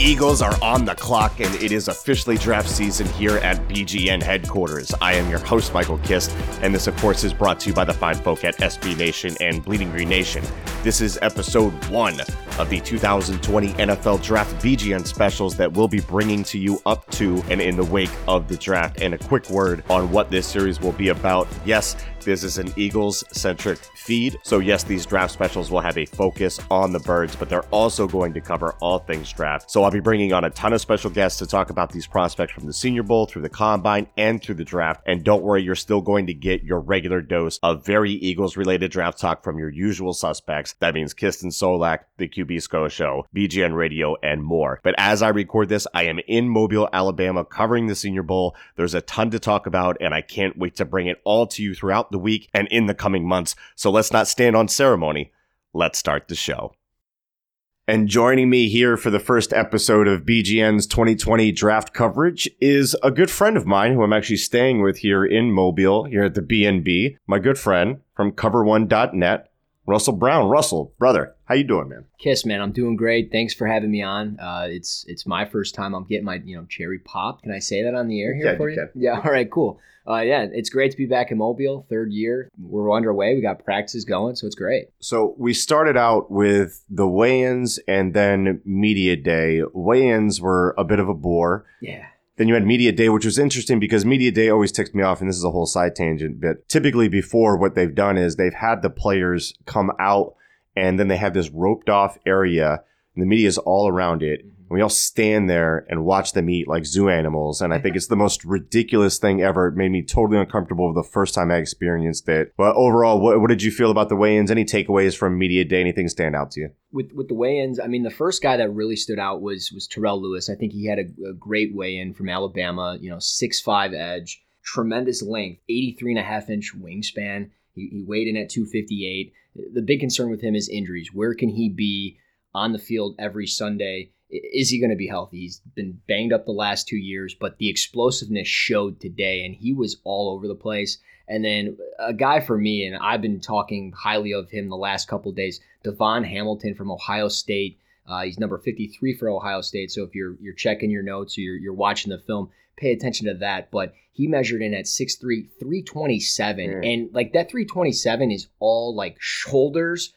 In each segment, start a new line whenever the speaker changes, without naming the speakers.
Eagles are on the clock, and it is officially draft season here at BGN headquarters. I am your host, Michael Kist, and this, of course, is brought to you by the fine folk at SB Nation and Bleeding Green Nation. This is episode one of the 2020 NFL Draft BGN specials that we'll be bringing to you up to and in the wake of the draft. And a quick word on what this series will be about. Yes, this is an Eagles centric feed. So, yes, these draft specials will have a focus on the birds, but they're also going to cover all things draft. So, I'll be bringing on a ton of special guests to talk about these prospects from the Senior Bowl through the combine and through the draft. And don't worry, you're still going to get your regular dose of very Eagles related draft talk from your usual suspects. That means Kist and Solak, the QB SCO show, BGN radio, and more. But as I record this, I am in Mobile, Alabama, covering the Senior Bowl. There's a ton to talk about, and I can't wait to bring it all to you throughout the week and in the coming months. So let's not stand on ceremony. Let's start the show. And joining me here for the first episode of BGN's 2020 draft coverage is a good friend of mine who I'm actually staying with here in Mobile, here at the BNB. My good friend from CoverOne.net, Russell Brown. Russell, brother, how you doing, man?
Kiss, man, I'm doing great. Thanks for having me on. Uh, it's it's my first time. I'm getting my you know cherry pop. Can I say that on the air here
Yeah,
for
you
you?
can.
Yeah. All right. Cool. Uh, yeah, it's great to be back in Mobile. Third year, we're underway. We got practices going, so it's great.
So we started out with the weigh-ins and then media day. Weigh-ins were a bit of a bore.
Yeah.
Then you had media day, which was interesting because media day always ticks me off, and this is a whole side tangent. But typically, before what they've done is they've had the players come out, and then they have this roped off area, and the media is all around it. Mm-hmm. And we all stand there and watch them eat like zoo animals. And I think it's the most ridiculous thing ever. It made me totally uncomfortable the first time I experienced it. But overall, what, what did you feel about the weigh-ins? Any takeaways from media day? Anything stand out to you?
With with the weigh-ins, I mean, the first guy that really stood out was was Terrell Lewis. I think he had a, a great weigh-in from Alabama. You know, six five edge, tremendous length, 83 and a half inch wingspan. He, he weighed in at 258. The big concern with him is injuries. Where can he be on the field every Sunday? Is he going to be healthy? He's been banged up the last two years, but the explosiveness showed today, and he was all over the place. And then a guy for me, and I've been talking highly of him the last couple days, Davon Hamilton from Ohio State. Uh, he's number 53 for Ohio State. So if you're you're checking your notes or you're, you're watching the film, pay attention to that. But he measured in at 6'3", 327.
Mm.
And like that 327 is all like shoulders,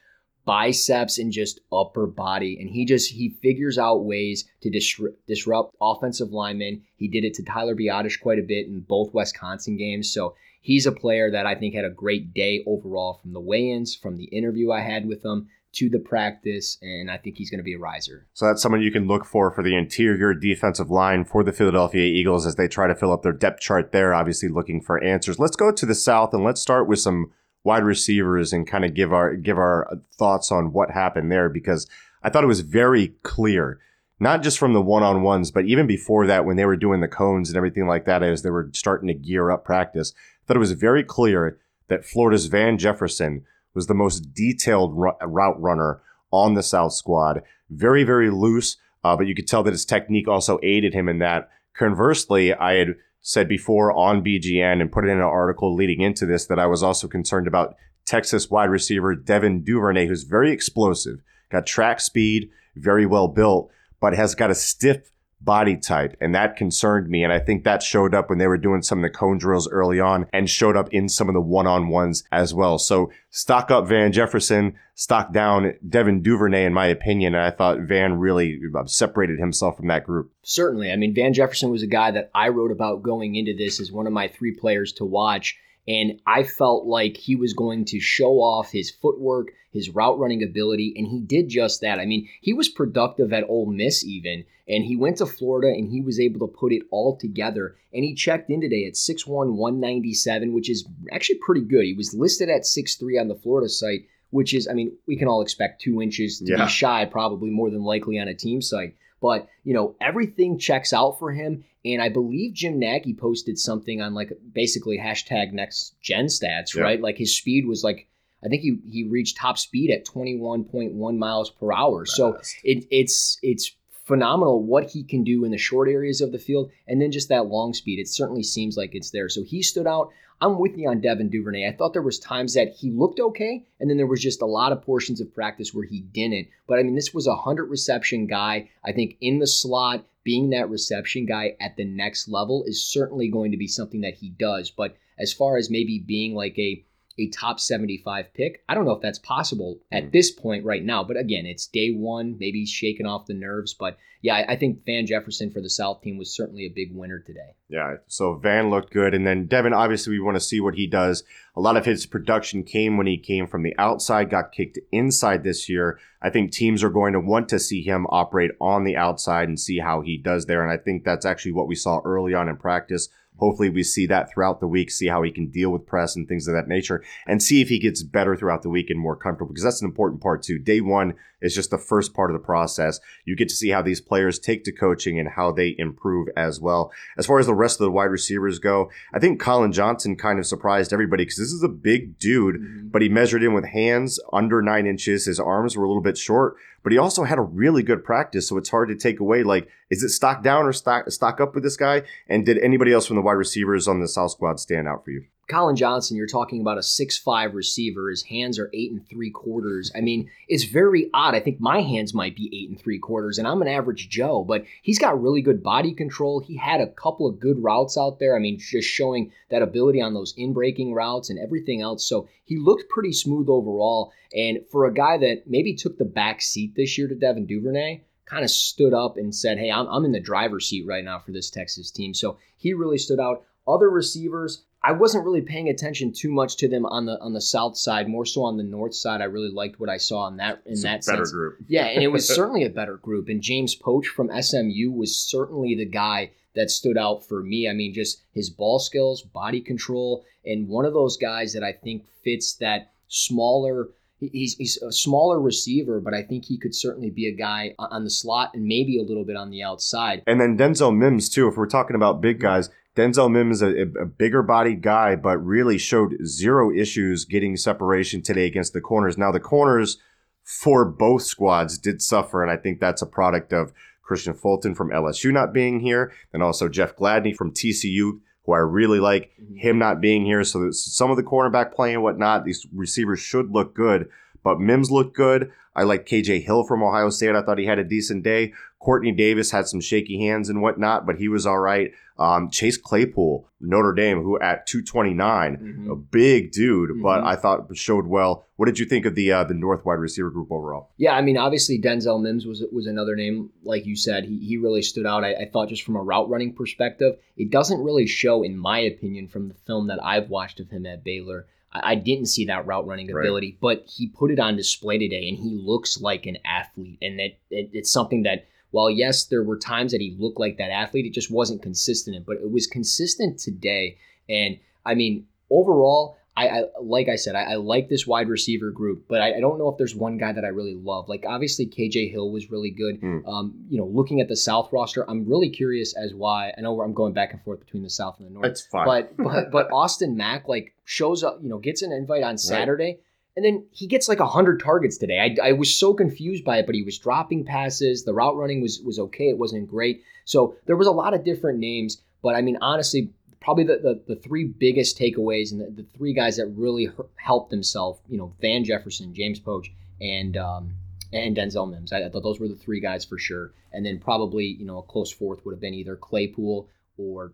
biceps, and just upper body. And he just he figures out ways to disrupt, disrupt offensive linemen. He did it to Tyler Biadasz quite a bit in both Wisconsin games. So he's a player that I think had a great day overall from the weigh-ins, from the interview I had with him to the practice, and I think he's going to be a riser.
So that's someone you can look for for the interior defensive line for the Philadelphia Eagles as they try to fill up their depth chart there, obviously looking for answers. Let's go to the South and let's start with some wide receivers and kind of give our give our thoughts on what happened there because I thought it was very clear. Not just from the one-on-ones, but even before that, when they were doing the cones and everything like that, as they were starting to gear up practice, I thought it was very clear that Florida's Van Jefferson was the most detailed route runner on the South squad. Very, very loose, uh, but you could tell that his technique also aided him in that. Conversely, I had said before on BGN and put it in an article leading into this that I was also concerned about Texas wide receiver Devin Duvernay, who's very explosive, got track speed, very well built, but has got a stiff body type. And that concerned me. And I think that showed up when they were doing some of the cone drills early on and showed up in some of the one on ones as well. So stock up Van Jefferson, stock down Devin Duvernay, in my opinion. And I thought Van really uh, separated himself from that group.
Certainly. I mean, Van Jefferson was a guy that I wrote about going into this as one of my three players to watch. And I felt like he was going to show off his footwork, his route running ability, and he did just that. I mean, he was productive at Ole Miss even, and he went to Florida and he was able to put it all together. And he checked in today at 6'1, 197, which is actually pretty good. He was listed at 6'3 on the Florida site, which is, I mean, we can all expect two inches to
Yeah.
be shy, probably more than likely on a team site. But, you know, everything checks out for him. And I believe Jim Nagy posted something on like basically hashtag next gen stats,
Yeah.
right? Like his speed was like, I think he, he reached top speed at 21.1 miles per hour. So it, it's it's phenomenal what he can do in the short areas of the field, and then just that long speed. It certainly seems like it's there. So he stood out. I'm with you on Devin Duvernay. I thought there was times that he looked okay, and then there was just a lot of portions of practice where he didn't. But I mean, this was a hundred reception guy. I think in the slot, being that reception guy at the next level is certainly going to be something that he does. But as far as maybe being like a a top 75 pick. I don't know if that's possible at
Mm.
this point right now, but again, it's day one. Maybe shaking off the nerves. But yeah, I think Van Jefferson for the South team was certainly a big winner today.
Yeah, so Van looked good. And then Devin, obviously, we want to see what he does. A lot of his production came when he came from the outside, got kicked inside this year. I think teams are going to want to see him operate on the outside and see how he does there. And I think that's actually what we saw early on in practice. Hopefully, we see that throughout the week, see how he can deal with press and things of that nature, and see if he gets better throughout the week and more comfortable because that's an important part too. Day one is just the first part of the process. You get to see how these players take to coaching and how they improve as well. As far as the rest of the wide receivers go, I think Collin Johnson kind of surprised everybody because this is a big dude, mm-hmm. but he measured in with hands under nine inches. His arms were a little bit short, but he also had a really good practice. So it's hard to take away like, is it stock down or stock stock up with this guy? And did anybody else from the wide receivers on the South squad stand out for you?
Collin Johnson, you're talking about a six-five receiver. His hands are eight and three quarters. I mean, it's very odd. I think my hands might be eight and three quarters, and I'm an average Joe, but he's got really good body control. He had a couple of good routes out there. I mean, just showing that ability on those in-breaking routes and everything else. So he looked pretty smooth overall. And for a guy that maybe took the back seat this year to Devin Duvernay, kind of stood up and said, Hey, I'm, I'm in the driver's seat right now for this Texas team. So he really stood out. Other receivers, I wasn't really paying attention too much to them on the on the south side, more so on the north side. I really liked what I saw in that in
It's a
that
better
sense.
group.
Yeah, and it was certainly a better group. And James Proche from SMU was certainly the guy that stood out for me. I mean, just his ball skills, body control, and one of those guys that I think fits that smaller. He's, he's a smaller receiver, but I think he could certainly be a guy on- on the slot and maybe a little bit on the outside.
And then Denzel Mims too. If we're talking about big guys, Denzel Mims is a, a bigger bodied guy, but really showed zero issues getting separation today against the corners. Now the corners for both squads did suffer, and I think that's a product of Kristian Fulton from LSU not being here, and also Jeff Gladney from TCU, who I really like, mm-hmm. him not being here. So some of the cornerback play and whatnot, these receivers should look good. But Mims looked good. I like KJ Hill from Ohio State. I thought he had a decent day. Quartney Davis had some shaky hands and whatnot, but he was all right. Um, Chase Claypool, Notre Dame, who at 229,
Mhm.
a big dude, but
Mhm.
I thought showed well. What did you think of the uh, the North wide receiver group overall?
Yeah, I mean, obviously Denzel Mims was was another name, like you said. He, he really stood out. I, I thought just from a route running perspective, it doesn't really show, in my opinion, from the film that I've watched of him at Baylor. I, didn't see that route running
Right.
ability, but he put it on display today, and he looks like an athlete. And it, it it's something that, while yes, there were times that he looked like that athlete, it just wasn't consistent. But it was consistent today. And I mean, overall, I, I like I said, I, I like this wide receiver group, but I, I don't know if there's one guy that I really love. Like obviously KJ Hill was really good.
Hmm.
Um, you know, looking at the South roster, I'm really curious as why. I know I'm going back and forth between the South and the North,
That's fine.
but but but Austin Mack like shows up, you know, gets an invite on Saturday. And then he gets like hundred targets today. I, I was so confused by it, but he was dropping passes. The route running was was okay. It wasn't great. So there was a lot of different names. But I mean, honestly, probably the, the, the three biggest takeaways and the, the three guys that really helped himself, you know, Van Jefferson, James Proche, and um, and Denzel Mims. I, I thought those were the three guys for sure. And then probably, you know, a close fourth would have been either Claypool or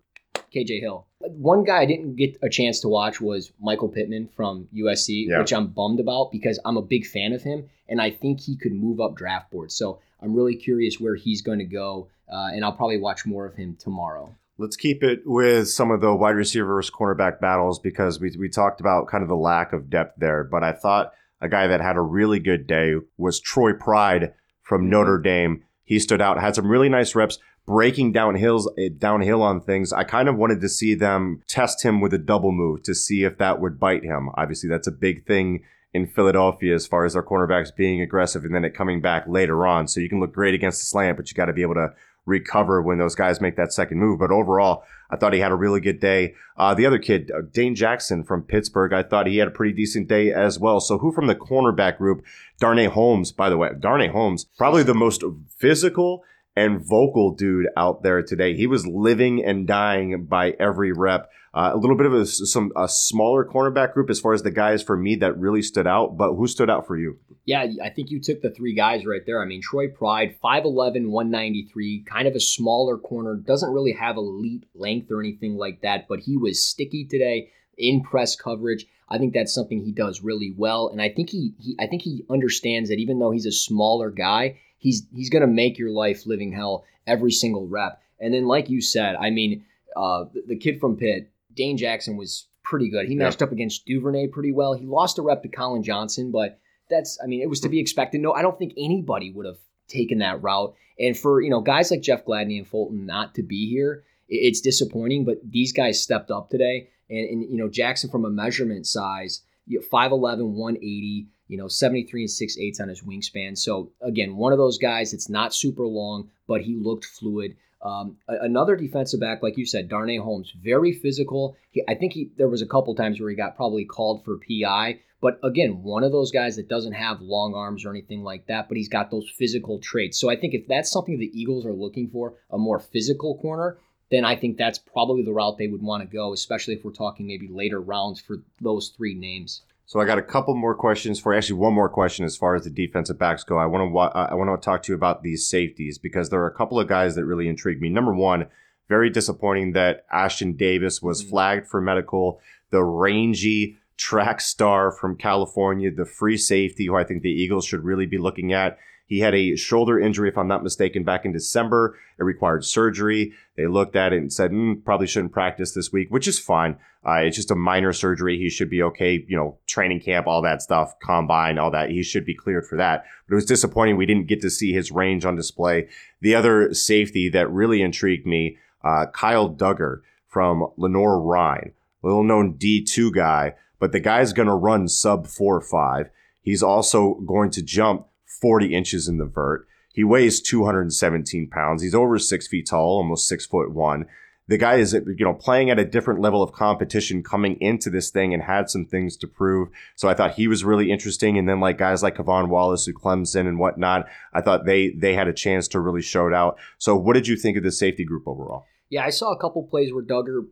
KJ Hill. One guy I didn't get a chance to watch was Michael Pittman from USC,
Yeah.
which I'm bummed about because I'm a big fan of him and I think he could move up draft boards. So I'm really curious where he's going to go, uh, and I'll probably watch more of him tomorrow.
Let's keep it with some of the wide receivers cornerback battles because we, we talked about kind of the lack of depth there. But I thought a guy that had a really good day was Troy Pride from mm-hmm. Notre Dame. He stood out, had some really nice reps breaking down hills eh, downhill on things. I kind of wanted to see them test him with a double move to see if that would bite him. Obviously, that's a big thing in Philadelphia as far as their cornerbacks being aggressive and then it coming back later on. So you can look great against the slant, but you got to be able to recover when those guys make that second move. But overall, I thought he had a really good day. Uh, the other kid, uh, Dane Jackson from Pittsburgh, I thought he had a pretty decent day as well. So who from the cornerback group? Darnay Holmes, by the way. Darnay Holmes, probably the most physical and vocal dude out there today. He was living and dying by every rep. Uh, a little bit of a, some a smaller cornerback group as far as the guys for me that really stood out. But who stood out for you?
Yeah, I think you took the three guys right there. I mean, Troy Pride, 5'11, 193, kind of a smaller corner, doesn't really have elite length or anything like that, but he was sticky today in press coverage. I think that's something he does really well, and I think he, he I think he understands that even though he's a smaller guy, he's he's going to make your life living hell every single rep. And then, like you said, I mean, uh, the, the kid from Pitt, Dane Jackson was pretty good. He matched up against Duvernay pretty well. He lost a rep to Collin Johnson, but that's I mean it was to be expected. No, I don't think anybody would have taken that route. And for you know guys like Jeff Gladney and Fulton not to be here, it's disappointing. But these guys stepped up today, and, and you know Jackson from a measurement size, 5'11", 180 you know, 73 and 6 eighths on his wingspan. So again, one of those guys that's not super long, but he looked fluid. Um, another defensive back, like you said, Darnay Holmes, very physical. He, I think he there was a couple times where he got probably called for PI, but again, one of those guys that doesn't have long arms or anything like that, but he's got those physical traits. So I think if that's something the Eagles are looking for, a more physical corner, then I think that's probably the route they would want to go, especially if we're talking maybe later rounds for those three names.
So I got a couple more questions for you. Actually, one more question as far as the defensive backs go. I want to I want to talk to you about these safeties because there are a couple of guys that really intrigue me. Number one, very disappointing that Ashtyn Davis was mm-hmm. flagged for medical. The rangy track star from California, the free safety, who I think the Eagles should really be looking at. He had a shoulder injury, if I'm not mistaken, back in December. It required surgery. They looked at it and said, mm, probably shouldn't practice this week, which is fine. Uh, it's just a minor surgery. He should be okay. You know, training camp, all that stuff, combine, all that. He should be cleared for that. But it was disappointing we didn't get to see his range on display. The other safety that really intrigued me, uh, Kyle Dugger from Lenoir-Rhyne, little known D2 guy, but the guy's going to run sub 4 5. He's also going to jump 40 inches in the vert. He weighs 217 pounds. He's over six feet tall, almost six foot one. The guy is, you know, playing at a different level of competition coming into this thing and had some things to prove. So I thought he was really interesting. And then like guys like K'Von Wallace, who Clemson and whatnot, I thought they they had a chance to really show it out. So what did you think of the safety group overall?
Yeah, I saw a couple plays where Dugger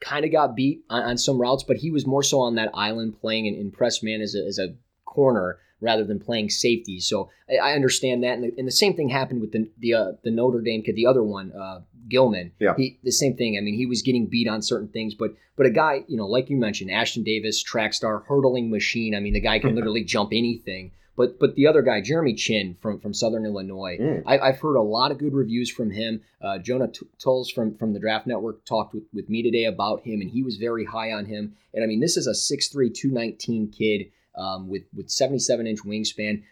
kind of got beat on, on, some routes, but he was more so on that island playing in, in press man as a, as a corner rather than playing safety. So I, I understand that, and the, and the, same thing happened with the the, uh, the Notre Dame kid, the other one, uh, Gilman.
Yeah,
he, the same thing. I mean, he was getting beat on certain things, but but a guy, you know, like you mentioned, Ashtyn Davis, track star, hurdling machine. I mean, the guy can literally jump anything. But but the other guy, Jeremy Chinn from from Southern Illinois, mm. I, have heard a lot of good reviews from him. Uh, Jonah Tulls from from the Draft Network talked with, with me today about him, and he was very high on him. And I mean, this is a 6'3", 219 kid um, with with 77 inch wingspan.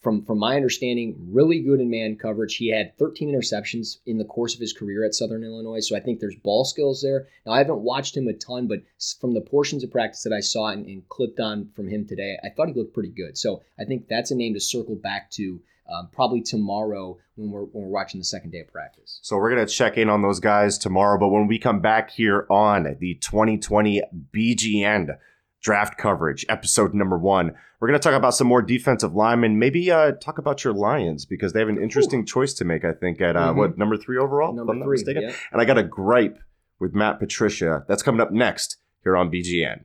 From from my understanding, really good in man coverage. He had 13 interceptions in the course of his career at Southern Illinois, so I think there's ball skills there. Now I haven't watched him a ton, but from the portions of practice that I saw and, and clipped on from him today, I thought he looked pretty good. So I think that's a name to circle back to um, probably tomorrow when we're, when we're watching the second day of practice.
So we're going to check in on those guys tomorrow. But when we come back here on the 2020 BGN draft coverage, episode number one. We're going to talk about some more defensive linemen, maybe uh, talk about your Lions because they have an interesting Ooh. choice to make, I think, at uh, mm-hmm. what, number three overall?
Number three. Yeah.
And I got a gripe with Matt Patricia. That's coming up next here on BGN.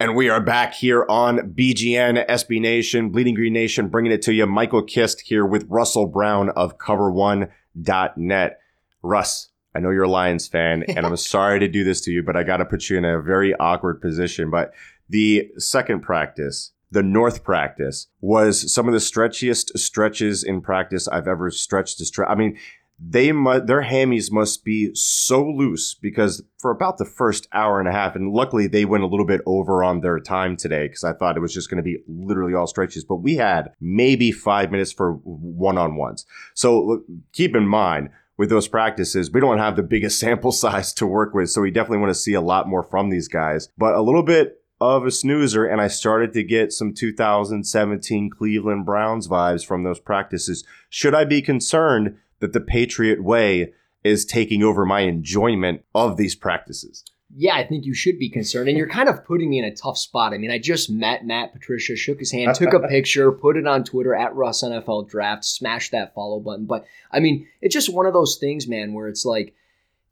And we are back here on BGN, SB Nation, Bleeding Green Nation, bringing it to you. Michael Kist here with Russell Brown of Cover1.net. Russ, I know you're a Lions fan, and I'm sorry to do this to you, but I got to put you in a very awkward position. But the second practice, the North practice, was some of the stretchiest stretches in practice I've ever stretched to stretch. I mean, they mu- their hammies must be so loose because for about the first hour and a half, and luckily they went a little bit over on their time today because I thought it was just going to be literally all stretches, but we had maybe five minutes for one on ones. So keep in mind with those practices, we don't have the biggest sample size to work with, so we definitely want to see a lot more from these guys. But a little bit of a snoozer, and I started to get some 2017 Cleveland Browns vibes from those practices. Should I be concerned that the Patriot way is taking over my enjoyment of these practices?
Yeah, I think you should be concerned. And you're kind of putting me in a tough spot. I mean, I just met Matt Patricia, shook his hand, took a picture, put it on Twitter at Russ NFL Draft, smashed that follow button. But I mean, it's just one of those things, man, where it's like,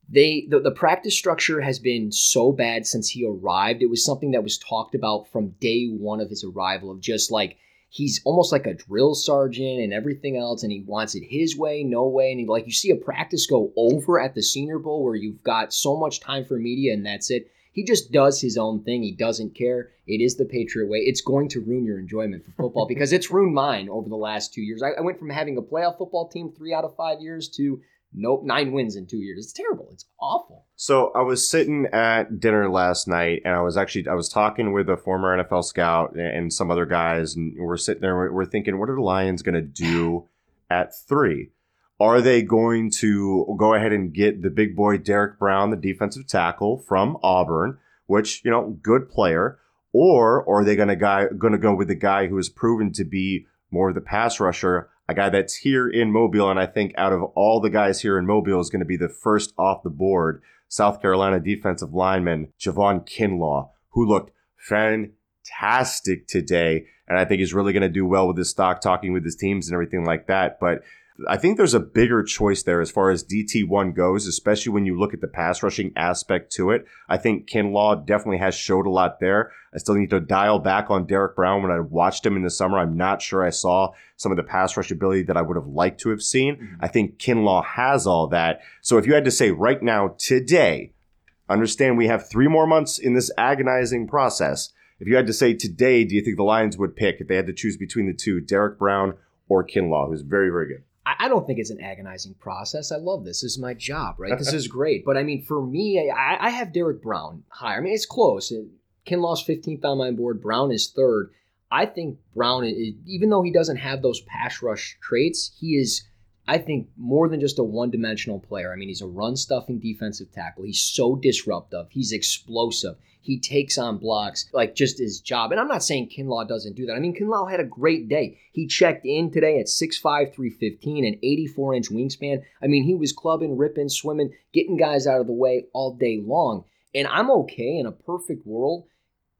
they the, the practice structure has been so bad since he arrived. It was something that was talked about from day one of his arrival of just like he's almost like a drill sergeant and everything else, and he wants it his way, no way. And he, like you see a practice go over at the Senior Bowl where you've got so much time for media and that's it. He just does his own thing. He doesn't care. It is the Patriot way. It's going to ruin your enjoyment for football because it's ruined mine over the last two years. I, I went from having a playoff football team three out of five years to Nope, nine wins in two years. It's terrible. It's awful.
So I was sitting at dinner last night, and I was actually I was talking with a former NFL scout and some other guys, and we're sitting there. We're thinking, what are the Lions going to do at three? Are they going to go ahead and get the big boy Derrick Brown, the defensive tackle from Auburn, which you know, good player, or, or are they going to guy going to go with the guy who has proven to be more of the pass rusher? A guy that's here in Mobile, and I think out of all the guys here in Mobile is going to be the first off the board. South Carolina defensive lineman Javon Kinlaw, who looked fantastic today, and I think he's really going to do well with his stock, talking with his teams and everything like that. But I think there's a bigger choice there as far as DT1 goes, especially when you look at the pass rushing aspect to it. I think Kinlaw definitely has showed a lot there. I still need to dial back on Derrick Brown. When I watched him in the summer, I'm not sure I saw some of the pass rush ability that I would have liked to have seen. Mm-hmm. I think Kinlaw has all that. So if you had to say right now, today, understand we have three more months in this agonizing process. If you had to say today, do you think the Lions would pick if they had to choose between the two, Derrick Brown or Kinlaw, who's very, very good?
I don't think it's an agonizing process. I love this. This is my job, right? this is great. But I mean, for me, I, I have Derrick Brown higher. I mean, it's close. Uh, Kinlaw's 15th on my board. Brown is third. I think Brown, even though he doesn't have those pass rush traits, he is, I think, more than just a one dimensional player. I mean, he's a run stuffing defensive tackle. He's so disruptive. He's explosive. He takes on blocks like just his job. And I'm not saying Kinlaw doesn't do that. I mean, Kinlaw had a great day. He checked in today at 6'5, 315, an 84 inch wingspan. I mean, he was clubbing, ripping, swimming, getting guys out of the way all day long. And I'm okay in a perfect world.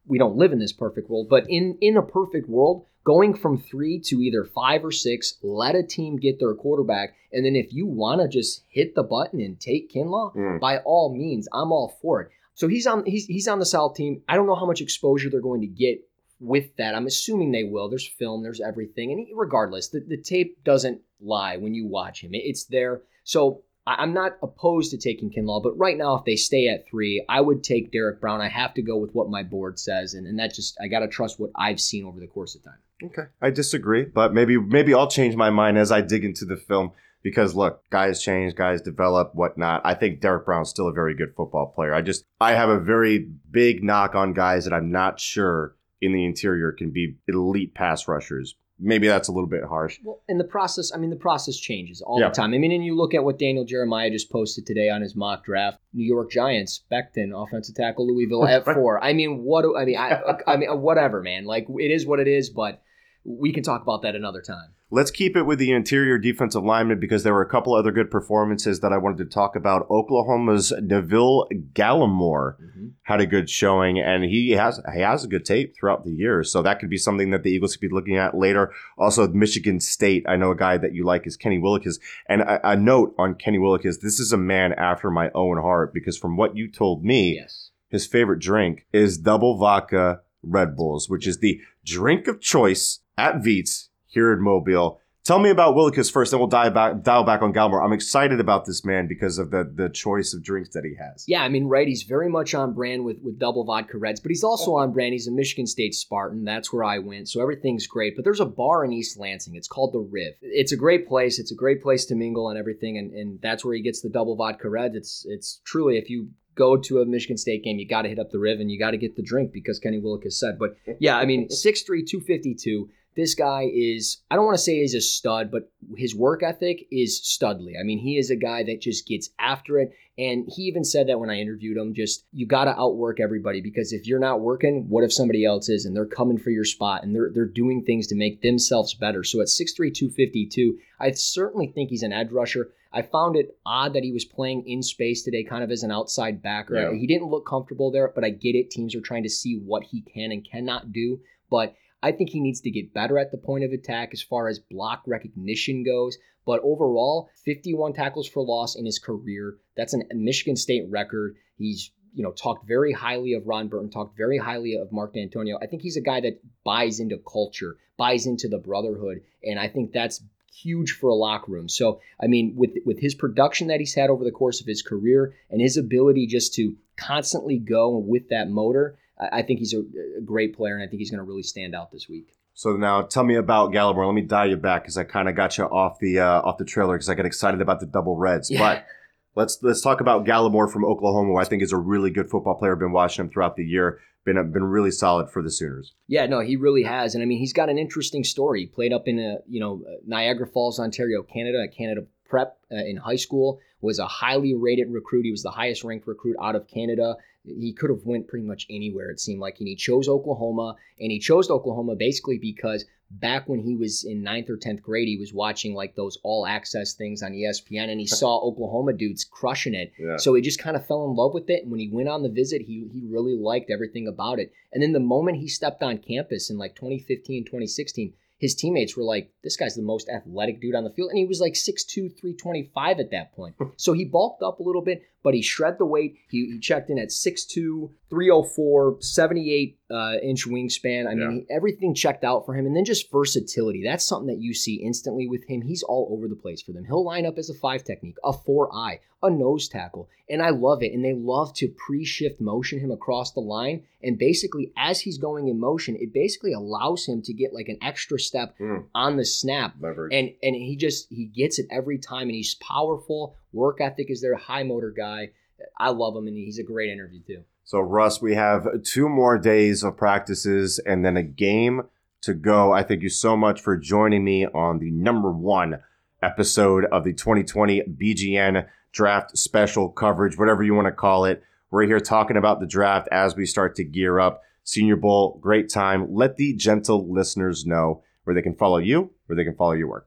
We don't live in this perfect world, but in, in a perfect world, going from three to either five or six, let a team get their quarterback. And then if you want to just hit the button and take Kinlaw, mm. by all means, I'm all for it. So he's on he's he's on the South team. I don't know how much exposure they're going to get with that. I'm assuming they will. There's film, there's everything, and regardless, the, the tape doesn't lie when you watch him. It's there. So I'm not opposed to taking Kinlaw, but right now, if they stay at three, I would take Derrick Brown. I have to go with what my board says, and, and that just I gotta trust what I've seen over the course of time.
Okay, I disagree, but maybe maybe I'll change my mind as I dig into the film because look, guys change, guys develop, whatnot. I think Derrick Brown's still a very good football player. I just I have a very big knock on guys that I'm not sure in the interior can be elite pass rushers. Maybe that's a little bit harsh.
Well, in the process, I mean, the process changes all yeah. the time. I mean, and you look at what Daniel Jeremiah just posted today on his mock draft: New York Giants, Becton, offensive tackle, Louisville at four. I mean, what? I mean, I, I mean, whatever, man. Like, it is what it is. But we can talk about that another time.
Let's keep it with the interior defensive lineman because there were a couple other good performances that I wanted to talk about. Oklahoma's Neville Gallimore mm-hmm. had a good showing, and he has he has a good tape throughout the year, so that could be something that the Eagles could be looking at later. Also, Michigan State, I know a guy that you like is Kenny Willekes, and a, a note on Kenny Willekes: this is a man after my own heart because from what you told me, yes. his favorite drink is double vodka Red Bulls, which is the drink of choice at Veets here in Mobile. Tell me about Willekes first, and we'll dial back, dial back on Gallimore. I'm excited about this man because of the the choice of drinks that he has.
Yeah, I mean, right, he's very much on brand with, with double vodka reds, but he's also on brand. He's a Michigan State Spartan. That's where I went, so everything's great. But there's a bar in East Lansing. It's called the Riv. It's a great place. It's a great place to mingle and everything, and, and that's where he gets the double vodka reds. It's it's truly if you go to a Michigan State game, you got to hit up the Riv and you got to get the drink because Kenny Willekes said. But yeah, I mean, 6'3", 252 this guy is i don't want to say he's a stud but his work ethic is studly i mean he is a guy that just gets after it and he even said that when i interviewed him just you got to outwork everybody because if you're not working what if somebody else is and they're coming for your spot and they're, they're doing things to make themselves better so at 6'3 252 i certainly think he's an edge rusher I found it odd that he was playing in space today, kind of as an outside backer. Yeah. He didn't look comfortable there, but I get it. Teams are trying to see what he can and cannot do. But I think he needs to get better at the point of attack as far as block recognition goes. But overall, 51 tackles for loss in his career. That's a Michigan State record. He's you know talked very highly of Ron Burton, talked very highly of Mark Dantonio. I think he's a guy that buys into culture, buys into the brotherhood, and I think that's huge for a locker room. So, I mean, with with his production that he's had over the course of his career and his ability just to constantly go with that motor, I think he's a, a great player, and I think he's going to really stand out this week.
So now, tell me about Gallimore. Let me dial you back because I kind of got you off the uh, off the trailer because I got excited about the double reds. Yeah. But let's let's talk about Gallimore from Oklahoma, who I think is a really good football player. I've been watching him throughout the year. Been been really solid for the Sooners.
Yeah, no, he really has, and I mean, he's got an interesting story. He played up in a you know Niagara Falls, Ontario, Canada, a Canada prep uh, in high school. Was a highly rated recruit. He was the highest ranked recruit out of Canada he could have went pretty much anywhere it seemed like and he chose oklahoma and he chose oklahoma basically because back when he was in ninth or 10th grade he was watching like those all access things on espn and he saw oklahoma dudes crushing it yeah. so he just kind of fell in love with it and when he went on the visit he, he really liked everything about it and then the moment he stepped on campus in like 2015 2016 his teammates were like, this guy's the most athletic dude on the field. And he was like 6'2, 325 at that point. so he bulked up a little bit, but he shred the weight. He, he checked in at 6'2, 304, 78 uh, inch wingspan. I mean, he, everything checked out for him. And then just versatility. That's something that you see instantly with him. He's all over the place for them. He'll line up as a five technique, a four eye, a nose tackle. And I love it. And they love to pre shift motion him across the line. And basically, as he's going in motion, it basically allows him to get like an extra step mm. on the snap. Leverage. And and he just he gets it every time and he's powerful. Work ethic is there, high motor guy. I love him and he's a great interview too.
So Russ, we have two more days of practices and then a game to go. I thank you so much for joining me on the number one episode of the 2020 BGN draft special coverage, whatever you want to call it. We're here talking about the draft as we start to gear up. Senior Bowl, great time. Let the gentle listeners know where they can follow you, where they can follow your work.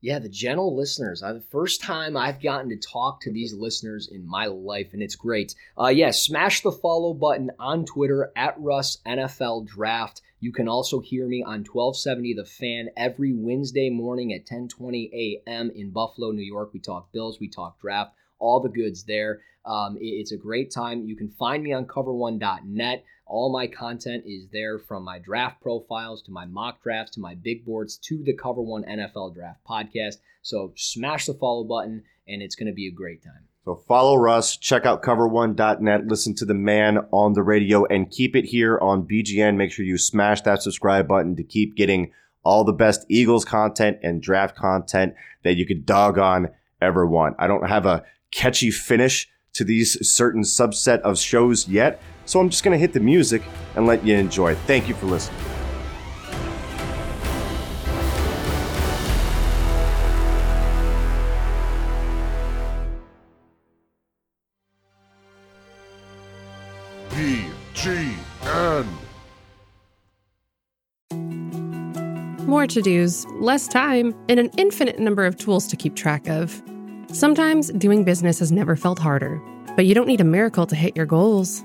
Yeah, the gentle listeners. Uh, the first time I've gotten to talk to these listeners in my life, and it's great. Uh, yeah, smash the follow button on Twitter at Russ NFL Draft. You can also hear me on 1270 The Fan every Wednesday morning at 10:20 a.m. in Buffalo, New York. We talk Bills, we talk draft, all the goods there. Um, it's a great time. You can find me on cover1.net. All my content is there from my draft profiles to my mock drafts to my big boards to the Cover One NFL Draft podcast. So smash the follow button and it's going to be a great time.
So follow Russ, check out cover1.net, listen to the man on the radio, and keep it here on BGN. Make sure you smash that subscribe button to keep getting all the best Eagles content and draft content that you could doggone ever want. I don't have a catchy finish to these certain subset of shows yet, so I'm just going to hit the music and let you enjoy. Thank you for listening.
BGN.
More to dos, less time, and an infinite number of tools to keep track of. Sometimes doing business has never felt harder, but you don't need a miracle to hit your goals